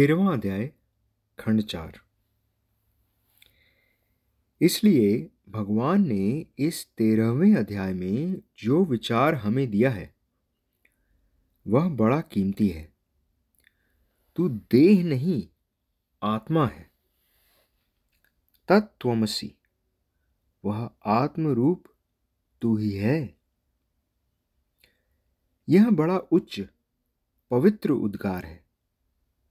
तेरहवा अध्याय, खंड चार। इसलिए भगवान ने इस तेरहवें अध्याय में जो विचार हमें दिया है, वह बड़ा कीमती है। तू देह नहीं, आत्मा है। तत्वमसी वह आत्मरूप तू ही है। यह बड़ा उच्च, पवित्र उद्गार है।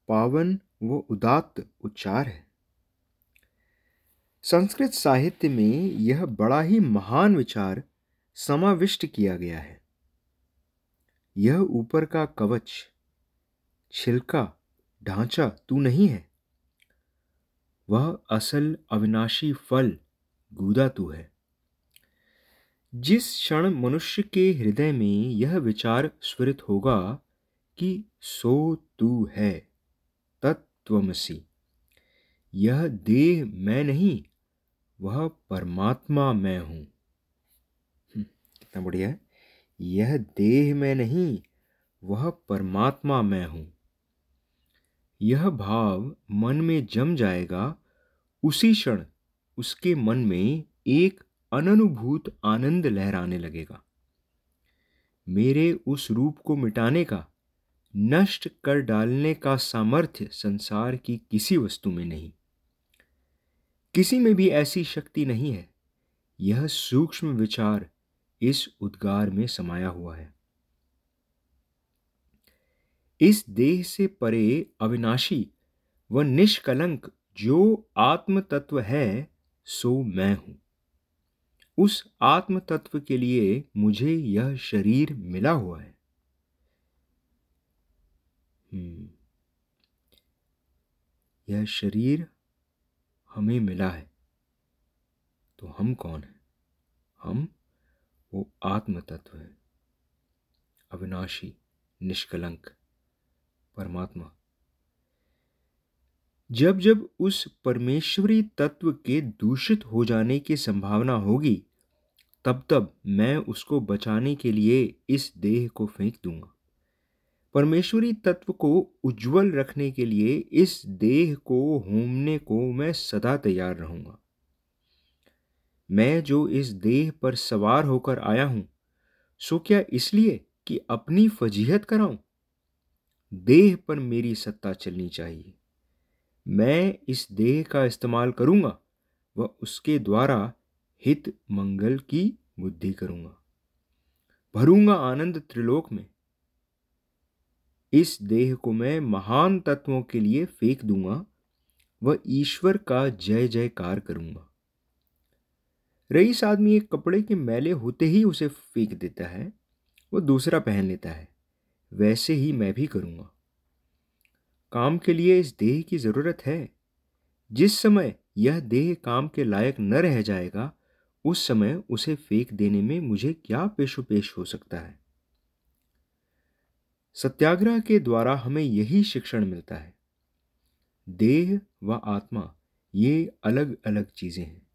पावन, व उदात्त उच्चार है। संस्कृत साहित्य में यह बड़ा ही महान विचार समाविष्ट किया गया है। यह ऊपर का कवच, छिलका, ढांचा तू नहीं है। वह असल अविनाशी फल, गूदा तू है। जिस क्षण मनुष्य के हृदय में यह विचार स्फुरित होगा कि सो तू है। तत्वमसी यह देह मैं नहीं वह परमात्मा मैं हूँ। हम्म, कितना बढ़िया है। यह देह मैं नहीं वह परमात्मा मैं हूँ। यह भाव मन में जम जाएगा उसी क्षण उसके मन में एक अननुभूत आनंद लहराने लगेगा। मेरे उस रूप को मिटाने का नष्ट कर डालने का सामर्थ्य संसार की किसी वस्तु में नहीं। किसी में भी ऐसी शक्ति नहीं है। यह सूक्ष्म विचार इस उद्गार में समाया हुआ है। इस देह से परे अविनाशी व निष्कलंक जो आत्म तत्व है, सो मैं हूँ। उस आत्म तत्व के लिए मुझे यह शरीर मिला हुआ है। यह शरीर हमें मिला है। तो हम कौन हैं? हम वो आत्म तत्व है। अविनाशी, निष्कलंक, परमात्मा। जब जब उस परमेश्वरी तत्व के दूषित हो जाने की संभावना होगी, तब तब मैं उसको बचाने के लिए इस देह को फेंक दूँगा। परमेश्वरी तत्व को उज्जवल रखने के लिए इस देह को होमने को मैं सदा तैयार रहूँगा। मैं जो इस देह पर सवार होकर आया हूँ, सो क्या इसलिए कि अपनी फजीहत कराऊं? देह पर मेरी सत्ता चलनी चाहिए। मैं इस देह का इस्तेमाल करूँगा व उसके द्वारा हित मंगल की बुद्धि करूँगा। भरूँगा आनंद त्रिलोक में। इस देह को मैं महान तत्वों के लिए फेंक दूँगा व ईश्वर का जय जयकार करूँगा। रईस आदमी एक कपड़े के मैले होते ही उसे फेंक देता है, वो दूसरा पहन लेता है, वैसे ही मैं भी करूँगा। काम के लिए इस देह की ज़रूरत है। जिस समय यह देह काम के लायक न रह जाएगा, उस समय उसे फेंक देने में मुझे क्या पेशो पेश हो सकता है? सत्याग्रह के द्वारा हमें यही शिक्षण मिलता है। देह व आत्मा ये अलग अलग चीज़ें हैं।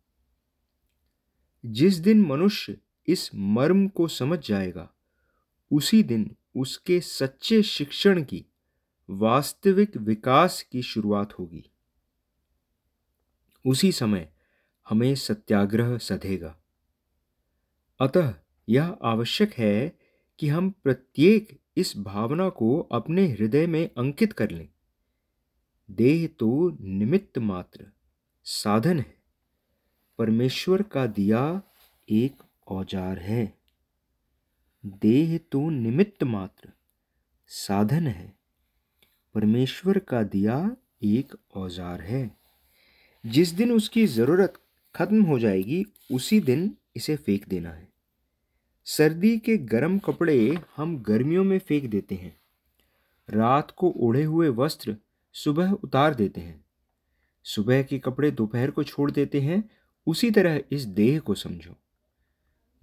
जिस दिन मनुष्य इस मर्म को समझ जाएगा, उसी दिन उसके सच्चे शिक्षण की, वास्तविक विकास की शुरुआत होगी। उसी समय हमें सत्याग्रह सधेगा। अतः यह आवश्यक है कि हम प्रत्येक इस भावना को अपने हृदय में अंकित कर लें। देह तो निमित्त मात्र, साधन है। परमेश्वर का दिया एक औज़ार है। देह तो निमित्त मात्र, साधन है। परमेश्वर का दिया एक औज़ार है। जिस दिन उसकी ज़रूरत खत्म हो जाएगी, उसी दिन इसे फेंक देना है। सर्दी के गर्म कपड़े हम गर्मियों में फेंक देते हैं। रात को ओढ़े हुए वस्त्र सुबह उतार देते हैं। सुबह के कपड़े दोपहर को छोड़ देते हैं। उसी तरह इस देह को समझो।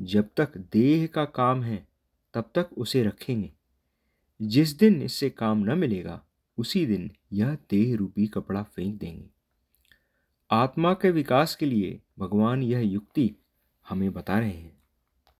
जब तक देह का काम है, तब तक उसे रखेंगे। जिस दिन इससे काम न मिलेगा, उसी दिन यह देह रूपी कपड़ा फेंक देंगे। आत्मा के विकास के लिए भगवान यह युक्ति हमें बता रहे हैं।